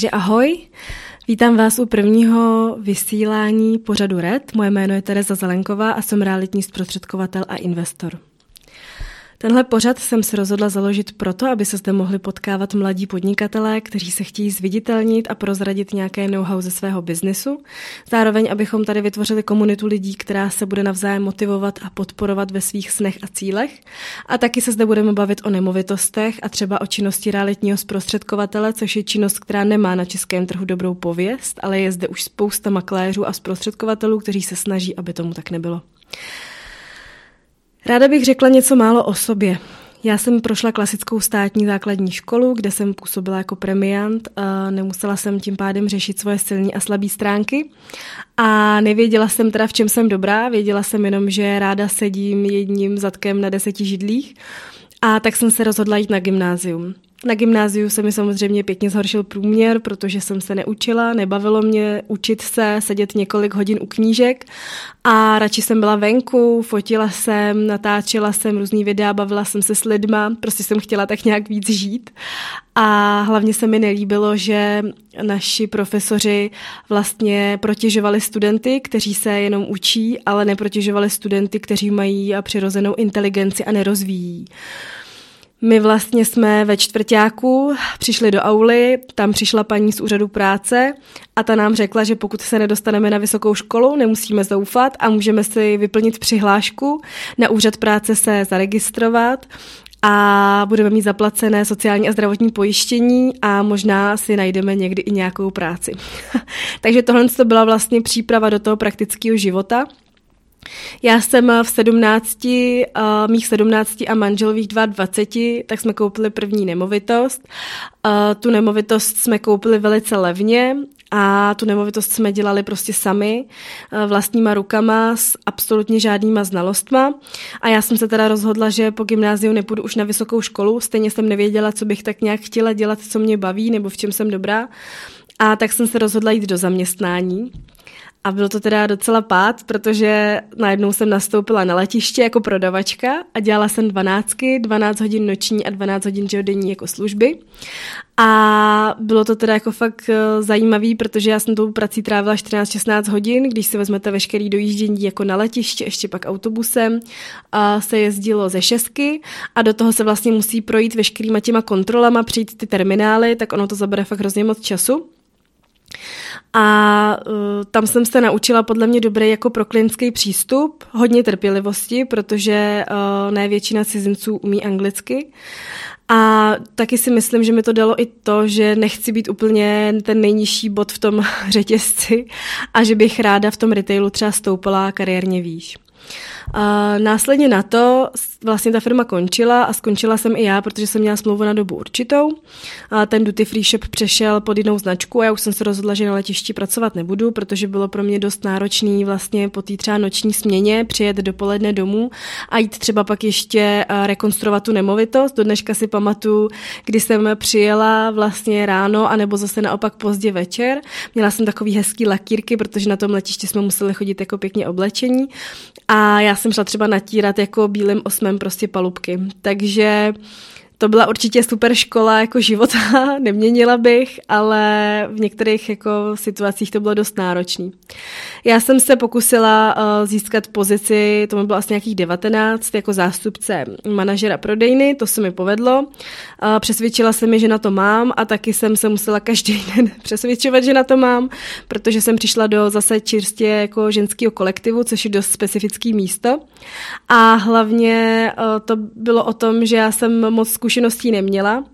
Takže ahoj, vítám vás u prvního vysílání pořadu RED. Moje jméno je Tereza Zelenková a jsem realitní zprostředkovatel a investor. Tenhle pořad jsem se rozhodla založit proto, aby se zde mohli potkávat mladí podnikatelé, kteří se chtějí zviditelnit a prozradit nějaké know-how ze svého biznesu. Zároveň, abychom tady vytvořili komunitu lidí, která se bude navzájem motivovat a podporovat ve svých snech a cílech. A taky se zde budeme bavit o nemovitostech a třeba o činnosti realitního zprostředkovatele, což je činnost, která nemá na českém trhu dobrou pověst, ale je zde už spousta makléřů a zprostředkovatelů, kteří se snaží, aby tomu tak nebylo. Ráda bych řekla něco málo o sobě. Já jsem prošla klasickou státní základní školu, kde jsem působila jako premiant a nemusela jsem tím pádem řešit svoje silné a slabé stránky. A nevěděla jsem teda, v čem jsem dobrá, věděla jsem jenom, že ráda sedím jedním zadkem na deseti židlích. A tak jsem se rozhodla jít na gymnázium. Na gymnáziu se mi samozřejmě pěkně zhoršil průměr, protože jsem se neučila, nebavilo mě učit se, sedět několik hodin u knížek a radši jsem byla venku, fotila jsem, natáčela jsem různý videa, bavila jsem se s lidma, prostě jsem chtěla tak nějak víc žít a hlavně se mi nelíbilo, že naši profesoři vlastně protěžovali studenty, kteří se jenom učí, ale neprotěžovali studenty, kteří mají přirozenou inteligenci a nerozvíjí. My vlastně jsme ve čtvrtáku přišli do auly, tam přišla paní z úřadu práce a ta nám řekla, že pokud se nedostaneme na vysokou školu, nemusíme zoufat a můžeme si vyplnit přihlášku, na úřad práce se zaregistrovat a budeme mít zaplacené sociální a zdravotní pojištění a možná si najdeme někdy i nějakou práci. Takže tohle to byla vlastně příprava do toho praktického života. Já jsem v 17, uh, mých 17 a manželových 22, tak jsme koupili první nemovitost. Uh, tu nemovitost jsme koupili velice levně a tu nemovitost jsme dělali prostě sami, vlastníma rukama, s absolutně žádnýma znalostma. A já jsem se teda rozhodla, že po gymnáziu nepůjdu už na vysokou školu, stejně jsem nevěděla, co bych tak nějak chtěla dělat, co mě baví nebo v čem jsem dobrá. A tak jsem se rozhodla jít do zaměstnání. A byl to teda docela pád, protože najednou jsem nastoupila na letiště jako prodavačka a dělala jsem dvanáctky, 12 hodin noční a 12 hodin denní jako služby. A bylo to teda jako fakt eh, zajímavý, protože já jsem tou prací trávila 14-16 hodin, když si vezmete veškerý dojíždění jako na letiště, ještě pak autobusem, a se jezdilo ze šestky a do toho se vlastně musí projít veškerýma těma kontrolama, přijít ty terminály, tak ono to zabere fakt hrozně moc času. A uh, tam jsem se naučila podle mě dobrý jako proklinský přístup, hodně trpělivosti, protože uh, ne většina cizinců umí anglicky. A taky si myslím, že mi to dalo i to, že nechci být úplně ten nejnižší bod v tom řetězci a že bych ráda v tom retailu třeba stoupala kariérně výš. A následně na to vlastně ta firma končila a skončila jsem i já, protože jsem měla smlouvu na dobu určitou. A ten duty free shop přešel pod jinou značku a já už jsem se rozhodla, že na letišti pracovat nebudu, protože bylo pro mě dost náročný vlastně po té třeba noční směně přijet dopoledne domů a jít třeba pak ještě rekonstruovat tu nemovitost. Do dneška si pamatuju, kdy jsem přijela vlastně ráno, anebo zase naopak pozdě večer. Měla jsem takový hezký lakírky, protože na tom letišti jsme museli chodit jako pěkně oblečení. A já jsem šla třeba natírat jako bílým osmem prostě palubky. Takže to byla určitě super škola jako života, neměnila bych, ale v některých jako situacích to bylo dost náročný. Já jsem se pokusila uh, získat pozici, to mi bylo asi nějakých 19, jako zástupce manažera prodejny, to se mi povedlo. Uh, přesvědčila se mi, že na to mám a taky jsem se musela každý den přesvědčovat, že na to mám, protože jsem přišla do zase čistě jako ženského kolektivu, což je dost specifický místo. A hlavně uh, to bylo o tom, že já jsem moc zkušeností neměla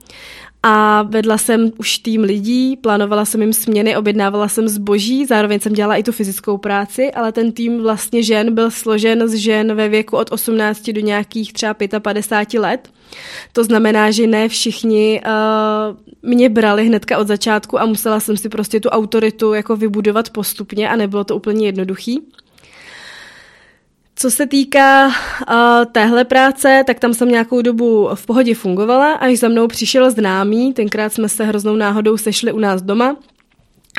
a vedla jsem už tým lidí, plánovala jsem jim směny, objednávala jsem zboží, zároveň jsem dělala i tu fyzickou práci, ale ten tým vlastně žen byl složen z žen ve věku od 18 do nějakých třeba 55 let. To znamená, že ne všichni uh, mě brali hnedka od začátku a musela jsem si prostě tu autoritu jako vybudovat postupně a nebylo to úplně jednoduchý. Co se týká uh, téhle práce, tak tam jsem nějakou dobu v pohodě fungovala, až za mnou přišel známý, tenkrát jsme se hroznou náhodou sešli u nás doma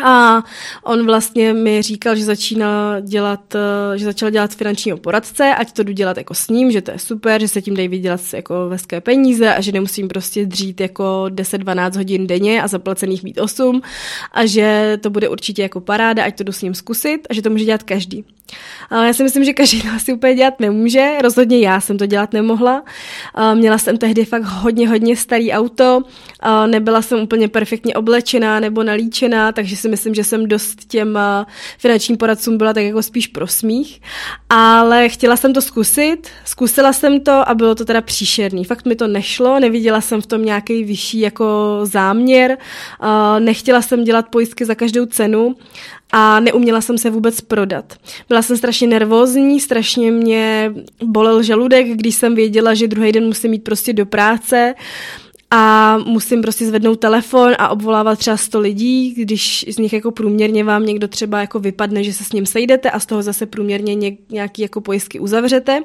A on vlastně mi říkal, že začínal dělat, že začal dělat finančního poradce, ať to jdu dělat jako s ním, že to je super, že se tím dají vydělat jako veské peníze a že nemusím prostě dřít jako 10-12 hodin denně a zaplacených mít 8 a že to bude určitě jako paráda, ať to jdu s ním zkusit a že to může dělat každý. Já si myslím, že každý to asi úplně dělat nemůže. Rozhodně já jsem to dělat nemohla. Měla jsem tehdy fakt hodně, hodně starý auto. Nebyla jsem úplně perfektně oblečená nebo nalíčená, takže si myslím, že jsem dost těm finančním poradcům byla tak jako spíš pro smích. Ale chtěla jsem to zkusit. Zkusila jsem to a bylo to teda příšerný. Fakt mi to nešlo, neviděla jsem v tom nějaký vyšší jako záměr. Nechtěla jsem dělat pojistky za každou cenu a neuměla jsem se vůbec prodat. Byla jsem strašně nervózní, strašně mě bolel žaludek, když jsem věděla, že druhý den musím jít prostě do práce a musím prostě zvednout telefon a obvolávat třeba 100 lidí, když z nich jako průměrně vám někdo třeba jako vypadne, že se s ním sejdete a z toho zase průměrně nějaký jako pojistky uzavřete.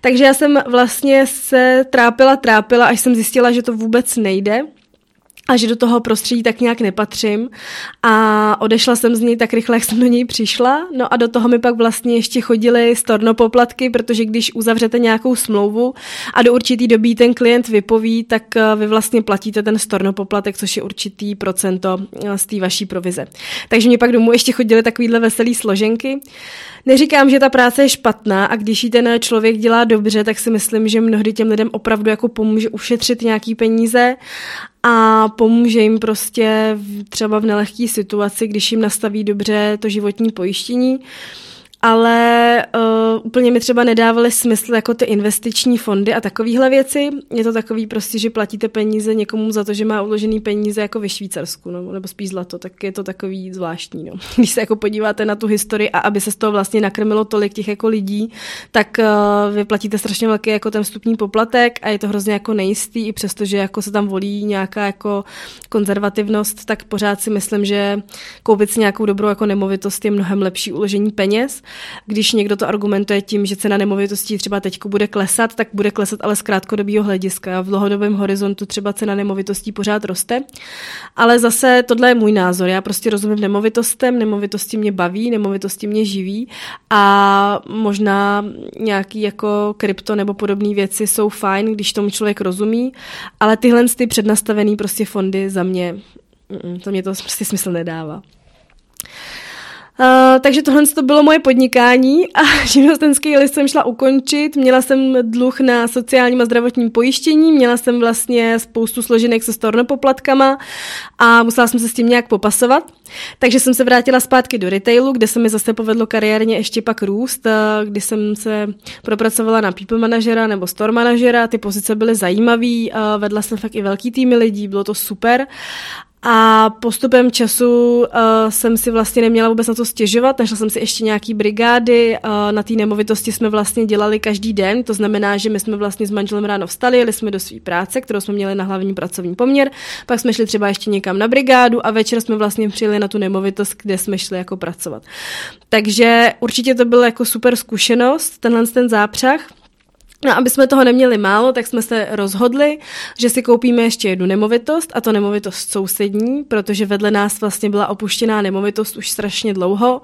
Takže já jsem vlastně se trápila, trápila, až jsem zjistila, že to vůbec nejde a že do toho prostředí tak nějak nepatřím a odešla jsem z něj tak rychle, jak jsem do něj přišla. No a do toho mi pak vlastně ještě chodily stornopoplatky, protože když uzavřete nějakou smlouvu a do určitý doby ten klient vypoví, tak eh, vy vlastně platíte ten stornopoplatek, což je určitý procento eh, z té vaší provize. Takže mě pak domů ještě chodily takovýhle veselý složenky. Neříkám, že ta práce je špatná a když ji ten člověk dělá dobře, tak si myslím, že mnohdy těm lidem opravdu jako pomůže ušetřit nějaký peníze a pomůže jim prostě třeba v nelehké situaci, když jim nastaví dobře to životní pojištění ale uh, úplně mi třeba nedávaly smysl jako ty investiční fondy a takovéhle věci. Je to takový prostě, že platíte peníze někomu za to, že má uložený peníze jako ve Švýcarsku, no, nebo spíš zlato, tak je to takový zvláštní. No. Když se jako podíváte na tu historii a aby se z toho vlastně nakrmilo tolik těch jako lidí, tak uh, vy platíte strašně velký jako ten vstupní poplatek a je to hrozně jako nejistý, i přesto, že jako se tam volí nějaká jako konzervativnost, tak pořád si myslím, že koupit si nějakou dobrou jako nemovitost je mnohem lepší uložení peněz když někdo to argumentuje tím, že cena nemovitostí třeba teď bude klesat, tak bude klesat ale z krátkodobého hlediska. V dlouhodobém horizontu třeba cena nemovitostí pořád roste. Ale zase tohle je můj názor. Já prostě rozumím nemovitostem, nemovitosti mě baví, nemovitosti mě živí a možná nějaký jako krypto nebo podobné věci jsou fajn, když tomu člověk rozumí, ale tyhle ty přednastavené prostě fondy za mě, to mě to prostě smysl nedává. Uh, takže tohle to bylo moje podnikání a živnostenský list jsem šla ukončit. Měla jsem dluh na sociálním a zdravotním pojištění, měla jsem vlastně spoustu složenek se stornopoplatkama a musela jsem se s tím nějak popasovat. Takže jsem se vrátila zpátky do retailu, kde se mi zase povedlo kariérně ještě pak růst, kdy jsem se propracovala na people manažera nebo store manažera, ty pozice byly zajímavé, vedla jsem fakt i velký týmy lidí, bylo to super a postupem času uh, jsem si vlastně neměla vůbec na to stěžovat, našla jsem si ještě nějaký brigády, uh, na té nemovitosti jsme vlastně dělali každý den, to znamená, že my jsme vlastně s manželem ráno vstali, jeli jsme do své práce, kterou jsme měli na hlavní pracovní poměr, pak jsme šli třeba ještě někam na brigádu a večer jsme vlastně přijeli na tu nemovitost, kde jsme šli jako pracovat. Takže určitě to byla jako super zkušenost, tenhle ten zápřah. No, aby jsme toho neměli málo, tak jsme se rozhodli, že si koupíme ještě jednu nemovitost, a to nemovitost sousední, protože vedle nás vlastně byla opuštěná nemovitost už strašně dlouho.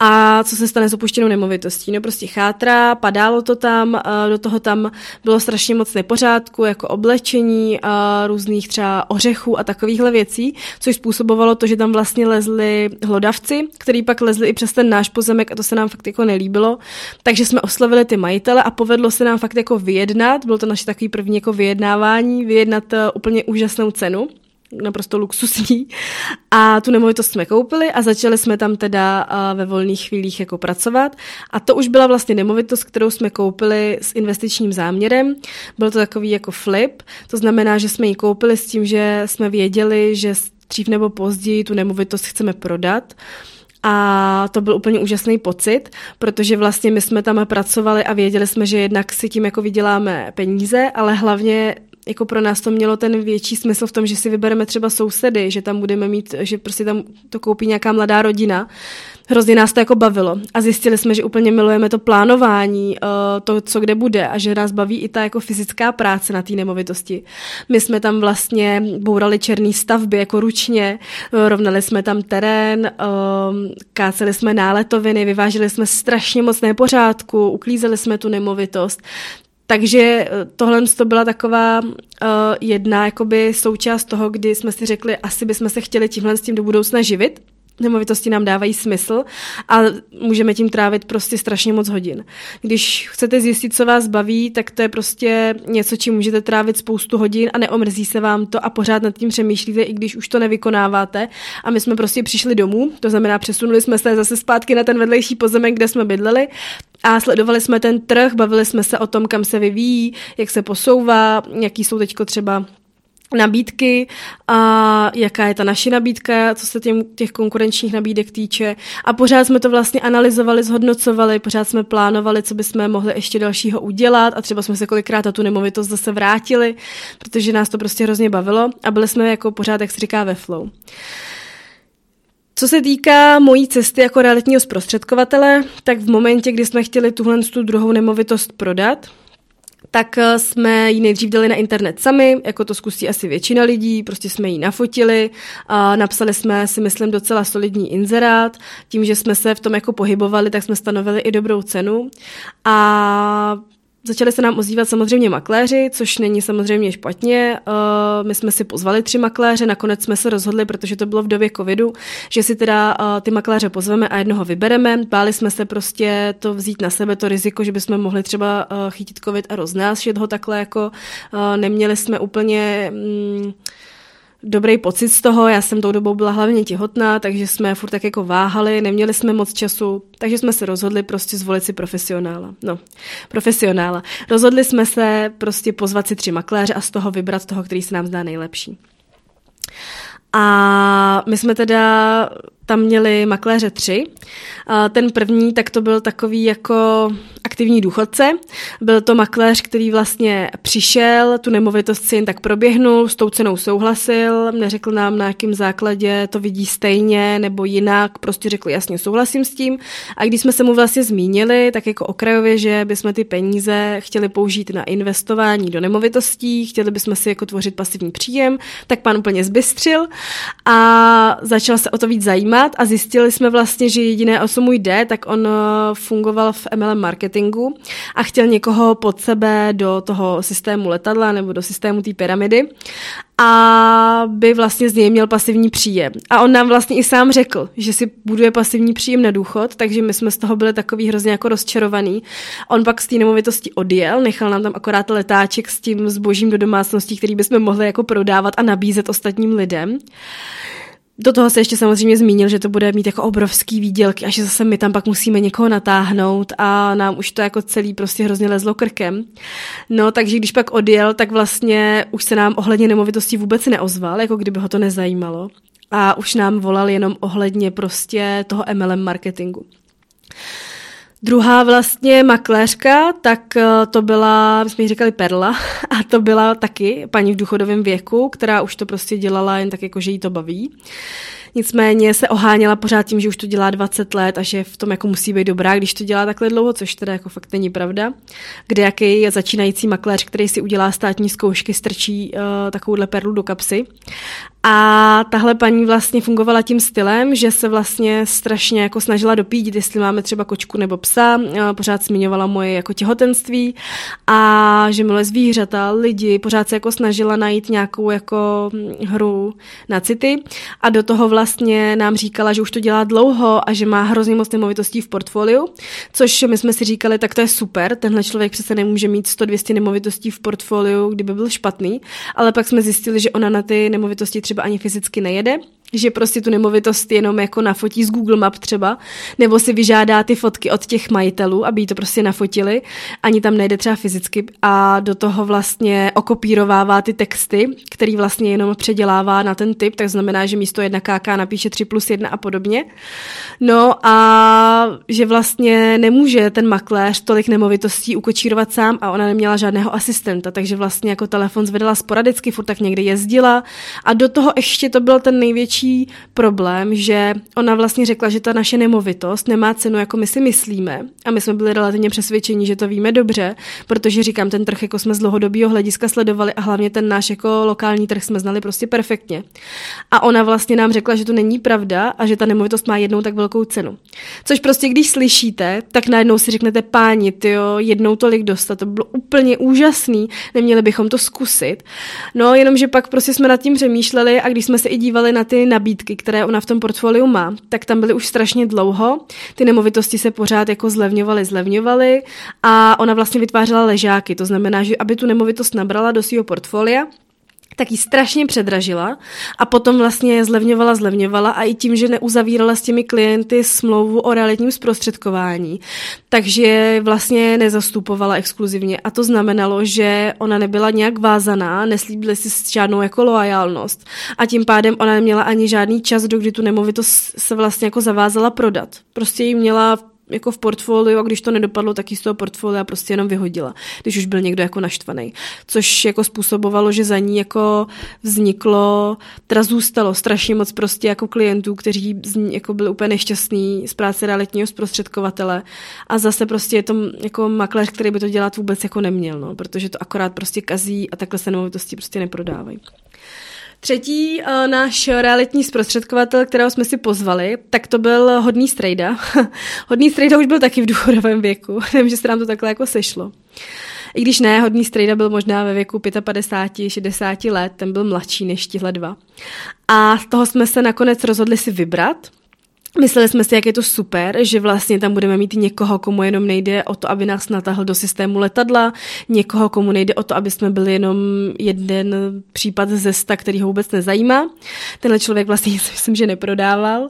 A co se stane s opuštěnou nemovitostí? No prostě chátra, padalo to tam, do toho tam bylo strašně moc nepořádku, jako oblečení, a různých třeba ořechů a takovýchhle věcí, což způsobovalo to, že tam vlastně lezli hlodavci, který pak lezli i přes ten náš pozemek a to se nám fakt jako nelíbilo. Takže jsme oslovili ty majitele a povedlo se nám fakt fakt jako vyjednat, bylo to naše takový první jako vyjednávání, vyjednat uh, úplně úžasnou cenu, naprosto luxusní. A tu nemovitost jsme koupili a začali jsme tam teda uh, ve volných chvílích jako pracovat. A to už byla vlastně nemovitost, kterou jsme koupili s investičním záměrem. Byl to takový jako flip, to znamená, že jsme ji koupili s tím, že jsme věděli, že dřív nebo později tu nemovitost chceme prodat. A to byl úplně úžasný pocit, protože vlastně my jsme tam pracovali a věděli jsme, že jednak si tím jako vyděláme peníze, ale hlavně jako pro nás to mělo ten větší smysl v tom, že si vybereme třeba sousedy, že tam budeme mít, že prostě tam to koupí nějaká mladá rodina hrozně nás to jako bavilo a zjistili jsme, že úplně milujeme to plánování, uh, to, co kde bude a že nás baví i ta jako fyzická práce na té nemovitosti. My jsme tam vlastně bourali černé stavby jako ručně, uh, rovnali jsme tam terén, uh, káceli jsme náletoviny, vyváželi jsme strašně moc nepořádku, uklízeli jsme tu nemovitost. Takže tohle to byla taková uh, jedna jakoby součást toho, kdy jsme si řekli, asi bychom se chtěli tímhle s tím do budoucna živit, nemovitosti nám dávají smysl a můžeme tím trávit prostě strašně moc hodin. Když chcete zjistit, co vás baví, tak to je prostě něco, čím můžete trávit spoustu hodin a neomrzí se vám to a pořád nad tím přemýšlíte, i když už to nevykonáváte. A my jsme prostě přišli domů, to znamená přesunuli jsme se zase zpátky na ten vedlejší pozemek, kde jsme bydleli a sledovali jsme ten trh, bavili jsme se o tom, kam se vyvíjí, jak se posouvá, jaký jsou teďko třeba nabídky a jaká je ta naše nabídka, co se těm, těch konkurenčních nabídek týče. A pořád jsme to vlastně analyzovali, zhodnocovali, pořád jsme plánovali, co bychom mohli ještě dalšího udělat a třeba jsme se kolikrát na tu nemovitost zase vrátili, protože nás to prostě hrozně bavilo a byli jsme jako pořád, jak se říká, ve flow. Co se týká mojí cesty jako realitního zprostředkovatele, tak v momentě, kdy jsme chtěli tuhle tu druhou nemovitost prodat, tak eh, jsme ji nejdřív dali na internet sami, jako to zkusí asi většina lidí, prostě jsme ji nafotili a napsali jsme si, myslím, docela solidní inzerát. Tím, že jsme se v tom jako pohybovali, tak jsme stanovili i dobrou cenu a Začali se nám ozývat samozřejmě makléři, což není samozřejmě špatně. Eh, my jsme si pozvali tři makléře, nakonec jsme se rozhodli, protože to bylo v době covidu, že si teda eh, ty makléře pozveme a jednoho vybereme. Báli jsme se prostě to vzít na sebe, to riziko, že bychom mohli třeba eh, chytit covid a roznášet ho takhle, jako neměli jsme úplně... Mm, dobrý pocit z toho. Já jsem tou dobou byla hlavně těhotná, takže jsme furt tak jako váhali, neměli jsme moc času, takže jsme se rozhodli prostě zvolit si profesionála. No, profesionála. Rozhodli jsme se prostě pozvat si tři makléře a z toho vybrat toho, který se nám zdá nejlepší. A my jsme teda tam měli makléře tři. Ten první, tak to byl takový jako aktivní důchodce. Byl to makléř, který vlastně přišel, tu nemovitost si jen tak proběhnul, s tou cenou souhlasil, neřekl nám, na jakém základě to vidí stejně nebo jinak, prostě řekl jasně souhlasím s tím. A když jsme se mu vlastně zmínili, tak jako okrajově, že bychom ty peníze chtěli použít na investování do nemovitostí, chtěli bychom si jako tvořit pasivní příjem, tak pan úplně zbystřil a začal se o to víc zajímat a zjistili jsme vlastně, že jediné, o co mu jde, tak on eh, fungoval v MLM marketingu a chtěl někoho pod sebe do toho systému letadla nebo do systému té pyramidy a by vlastně z něj měl pasivní příjem. A on nám vlastně i sám řekl, že si buduje pasivní příjem na důchod, takže my jsme z toho byli takový hrozně jako rozčarovaný. On pak z té nemovitosti odjel, nechal nám tam akorát letáček s tím zbožím do domácností, který bychom mohli jako prodávat a nabízet ostatním lidem. Do toho se ještě samozřejmě zmínil, že to bude mít jako obrovský výdělky a že zase my tam pak musíme někoho natáhnout a nám už to jako celý prostě hrozně lezlo krkem. No, takže když pak odjel, tak vlastně už se nám ohledně nemovitostí vůbec neozval, jako kdyby ho to nezajímalo. A už nám volal jenom ohledně prostě toho MLM marketingu. Druhá vlastně makléřka, tak eh, to byla, my jsme ji říkali Perla, a to byla taky paní v důchodovém věku, která už to prostě dělala jen tak jako, že jí to baví. Nicméně se oháněla pořád tím, že už to dělá 20 let a že v tom jako musí být dobrá, když to dělá takhle dlouho, což teda jako fakt není pravda. Kde jaký začínající makléř, který si udělá státní zkoušky, strčí uh, takovouhle perlu do kapsy. A tahle paní vlastně fungovala tím stylem, že se vlastně strašně jako snažila dopít, jestli máme třeba kočku nebo psa, pořád zmiňovala moje jako těhotenství a že miluje zvířata, lidi, pořád se jako snažila najít nějakou jako hru na city a do toho vlastně nám říkala, že už to dělá dlouho a že má hrozně moc nemovitostí v portfoliu, což my jsme si říkali, tak to je super, tenhle člověk přece nemůže mít 100-200 nemovitostí v portfoliu, kdyby byl špatný, ale pak jsme zjistili, že ona na ty nemovitosti třeba ani fyzicky nejede, že prostě tu nemovitost jenom jako nafotí z Google Map třeba, nebo si vyžádá ty fotky od těch majitelů, aby jí to prostě nafotili, ani tam nejde třeba fyzicky a do toho vlastně okopírovává ty texty, který vlastně jenom předělává na ten typ, tak znamená, že místo 1 KK napíše 3 plus 1 a podobně. No a že vlastně nemůže ten makléř tolik nemovitostí ukočírovat sám a ona neměla žádného asistenta, takže vlastně jako telefon zvedala sporadicky, furt tak někde jezdila a do toho ještě to byl ten největší největší problém, že ona vlastně řekla, že ta naše nemovitost nemá cenu, jako my si myslíme. A my jsme byli relativně přesvědčeni, že to víme dobře, protože říkám, ten trh jako jsme z dlouhodobého hlediska sledovali a hlavně ten náš jako lokální trh jsme znali prostě perfektně. A ona vlastně nám řekla, že to není pravda a že ta nemovitost má jednou tak velkou cenu. Což prostě, když slyšíte, tak najednou si řeknete, páni, jo, jednou tolik dostat, to bylo úplně úžasný, neměli bychom to zkusit. No, jenomže pak prostě jsme nad tím přemýšleli a když jsme se i dívali na ty nabídky, které ona v tom portfoliu má, tak tam byly už strašně dlouho. Ty nemovitosti se pořád jako zlevňovaly, zlevňovaly a ona vlastně vytvářela ležáky. To znamená, že aby tu nemovitost nabrala do svého portfolia, tak ji strašně předražila a potom vlastně zlevňovala, zlevňovala a i tím, že neuzavírala s těmi klienty smlouvu o realitním zprostředkování, takže vlastně nezastupovala exkluzivně a to znamenalo, že ona nebyla nějak vázaná, neslíbili si žádnou jako loajálnost a tím pádem ona neměla ani žádný čas, do kdy tu nemovitost se vlastně jako zavázala prodat. Prostě ji měla jako v portfoliu a když to nedopadlo, tak ji z toho portfolia prostě jenom vyhodila, když už byl někdo jako naštvaný. Což jako způsobovalo, že za ní jako vzniklo, teda zůstalo strašně moc prostě jako klientů, kteří jako byli úplně nešťastní z práce realitního zprostředkovatele a zase prostě je to jako makléř, který by to dělat vůbec jako neměl, no, protože to akorát prostě kazí a takhle se nemovitosti prostě neprodávají. Třetí uh, náš realitní zprostředkovatel, kterého jsme si pozvali, tak to byl Hodný Strejda. hodný Strejda už byl taky v důchodovém věku. Nevím, že se nám to takhle jako sešlo. I když ne, hodný strejda byl možná ve věku 55, 60 let, ten byl mladší než tihle dva. A z toho jsme se nakonec rozhodli si vybrat, Mysleli jsme si, jak je to super, že vlastně tam budeme mít někoho, komu jenom nejde o to, aby nás natáhl do systému letadla, někoho, komu nejde o to, aby jsme byli jenom jeden případ ze sta, který ho vůbec nezajímá. Tenhle člověk vlastně si myslím, že neprodával.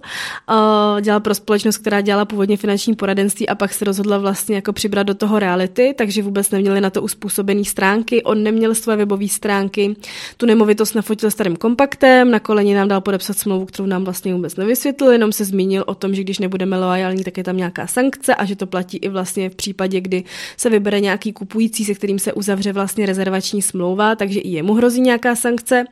Dělal pro společnost, která dělala původně finanční poradenství a pak se rozhodla vlastně jako přibrat do toho reality, takže vůbec neměli na to uspůsobené stránky. On neměl své webové stránky, tu nemovitost nafotil starým kompaktem, na koleni nám dal podepsat smlouvu, kterou nám vlastně vůbec nevysvětlil, jenom se zmínil zmínil o tom, že když nebudeme loajální, tak je tam nějaká sankce a že to platí i vlastně v případě, kdy se vybere nějaký kupující, se kterým se uzavře vlastně rezervační smlouva, takže i jemu hrozí nějaká sankce.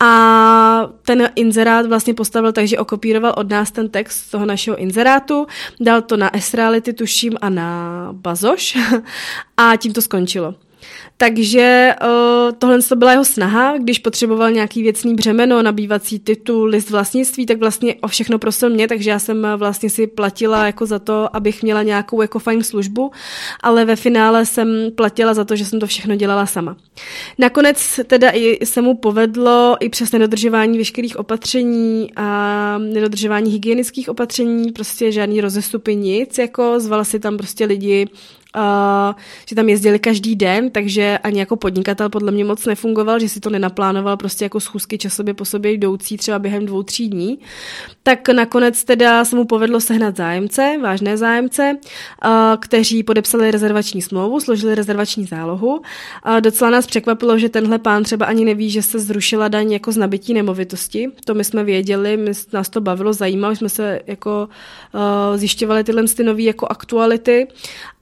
A ten inzerát vlastně postavil tak, že okopíroval od nás ten text toho našeho inzerátu, dal to na S-Reality, tuším, a na Bazoš a tím to skončilo. Takže uh, tohle to byla jeho snaha, když potřeboval nějaký věcný břemeno, nabývací titul, list vlastnictví, tak vlastně o všechno prosil mě, takže já jsem vlastně si platila jako za to, abych měla nějakou jako fajn službu, ale ve finále jsem platila za to, že jsem to všechno dělala sama. Nakonec teda i se mu povedlo i přes nedodržování veškerých opatření a nedodržování hygienických opatření, prostě žádný rozestupy, nic, jako zvala si tam prostě lidi že tam jezdili každý den, takže ani jako podnikatel podle mě moc nefungoval, že si to nenaplánoval prostě jako schůzky časově po sobě jdoucí třeba během dvou, tří dní. Tak nakonec teda se mu povedlo sehnat zájemce, vážné zájemce, kteří podepsali rezervační smlouvu, složili rezervační zálohu. Docela nás překvapilo, že tenhle pán třeba ani neví, že se zrušila daň jako z nabití nemovitosti. To my jsme věděli, my, nás to bavilo, zajímalo, jsme se jako uh, zjišťovali tyhle ty nové jako aktuality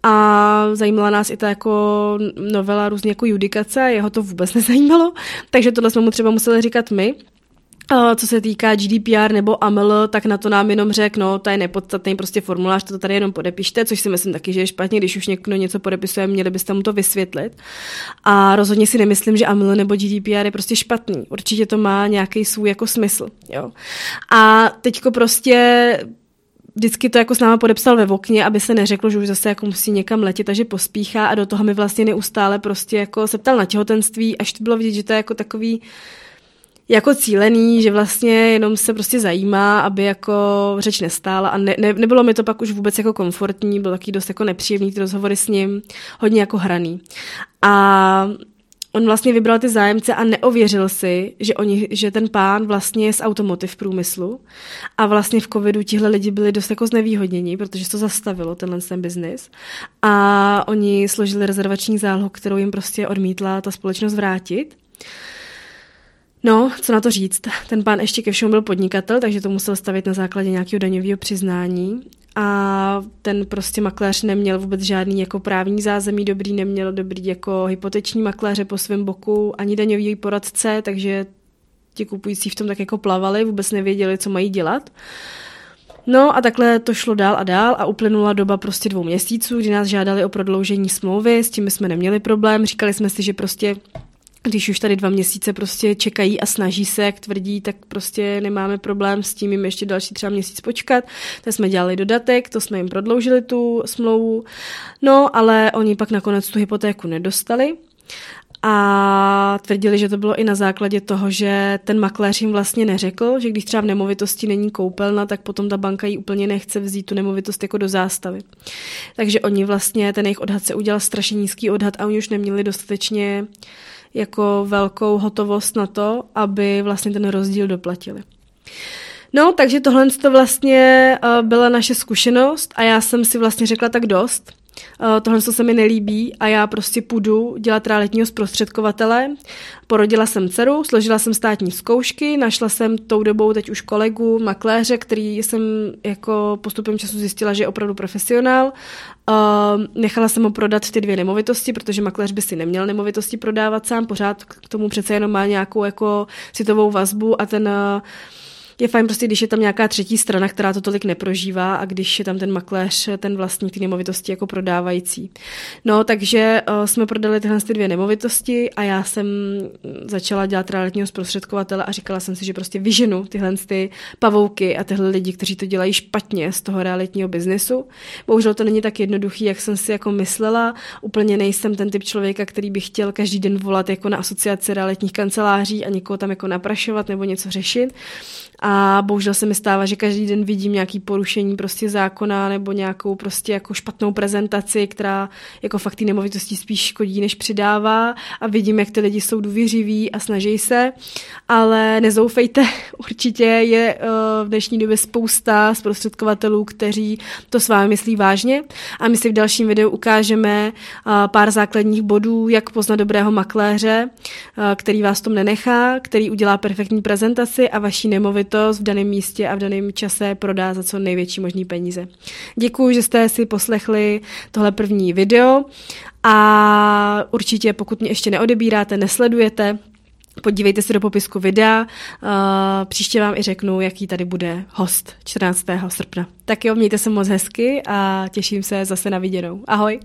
a zajímala nás i ta jako novela různě jako judikace, jeho to vůbec nezajímalo, takže tohle jsme mu třeba museli říkat my. Co se týká GDPR nebo AML, tak na to nám jenom řekl, no, to je nepodstatný prostě formulář, to tady jenom podepište, což si myslím taky, že je špatně, když už někdo něco podepisuje, měli byste mu to vysvětlit. A rozhodně si nemyslím, že AML nebo GDPR je prostě špatný. Určitě to má nějaký svůj jako smysl. Jo. A teďko prostě vždycky to jako s náma podepsal ve okně, aby se neřeklo, že už zase jako musí někam letět, takže pospíchá a do toho mi vlastně neustále prostě jako se ptal na těhotenství, až to bylo vidět, že to je jako takový jako cílený, že vlastně jenom se prostě zajímá, aby jako řeč nestála a ne, ne, nebylo mi to pak už vůbec jako komfortní, byl taky dost jako nepříjemný ty rozhovory s ním, hodně jako hraný. A on vlastně vybral ty zájemce a neověřil si, že, oni, že ten pán vlastně je z automotiv průmyslu a vlastně v covidu tihle lidi byli dost jako znevýhodnění, protože to zastavilo tenhle ten biznis a oni složili rezervační zálohu, kterou jim prostě odmítla ta společnost vrátit. No, co na to říct? Ten pán ještě ke všemu byl podnikatel, takže to musel stavit na základě nějakého daňového přiznání a ten prostě makléř neměl vůbec žádný jako právní zázemí dobrý, neměl dobrý jako hypoteční makléře po svém boku, ani daňový poradce, takže ti kupující v tom tak jako plavali, vůbec nevěděli, co mají dělat. No a takhle to šlo dál a dál a uplynula doba prostě dvou měsíců, kdy nás žádali o prodloužení smlouvy, s tím jsme neměli problém, říkali jsme si, že prostě když už tady dva měsíce prostě čekají a snaží se, jak tvrdí, tak prostě nemáme problém s tím jim ještě další třeba měsíc počkat. Tak jsme dělali dodatek, to jsme jim prodloužili tu smlouvu, no ale oni pak nakonec tu hypotéku nedostali a tvrdili, že to bylo i na základě toho, že ten makléř jim vlastně neřekl, že když třeba v nemovitosti není koupelna, tak potom ta banka jí úplně nechce vzít tu nemovitost jako do zástavy. Takže oni vlastně, ten jejich odhad se udělal strašně nízký odhad a oni už neměli dostatečně jako velkou hotovost na to, aby vlastně ten rozdíl doplatili. No, takže tohle to vlastně uh, byla naše zkušenost a já jsem si vlastně řekla tak dost. Uh, tohle se mi nelíbí a já prostě půjdu dělat realitního zprostředkovatele. Porodila jsem dceru, složila jsem státní zkoušky, našla jsem tou dobou teď už kolegu, makléře, který jsem jako postupem času zjistila, že je opravdu profesionál. Uh, nechala jsem mu prodat ty dvě nemovitosti, protože makléř by si neměl nemovitosti prodávat sám, pořád k tomu přece jenom má nějakou jako citovou vazbu a ten uh, je fajn prostě, když je tam nějaká třetí strana, která to tolik neprožívá a když je tam ten makléř, ten vlastník ty nemovitosti jako prodávající. No, takže uh, jsme prodali tyhle ty dvě nemovitosti a já jsem začala dělat realitního zprostředkovatele a říkala jsem si, že prostě vyženu tyhle ty pavouky a tyhle lidi, kteří to dělají špatně z toho realitního biznesu. Bohužel to není tak jednoduchý, jak jsem si jako myslela. Úplně nejsem ten typ člověka, který by chtěl každý den volat jako na asociaci realitních kanceláří a někoho tam jako naprašovat nebo něco řešit. A bohužel se mi stává, že každý den vidím nějaký porušení prostě zákona nebo nějakou prostě jako špatnou prezentaci, která jako fakt ty nemovitosti spíš škodí, než přidává. A vidím, jak ty lidi jsou důvěřiví a snaží se, ale nezoufejte, určitě je uh, v dnešní době spousta zprostředkovatelů, kteří to s vámi myslí vážně. A my si v dalším videu ukážeme uh, pár základních bodů, jak poznat dobrého makléře, uh, který vás tom nenechá, který udělá perfektní prezentaci a vaší nemovitost nemovitost v daném místě a v daném čase prodá za co největší možný peníze. Děkuji, že jste si poslechli tohle první video a určitě pokud mě ještě neodebíráte, nesledujete, Podívejte se do popisku videa, příště vám i řeknu, jaký tady bude host 14. srpna. Tak jo, mějte se moc hezky a těším se zase na viděnou. Ahoj!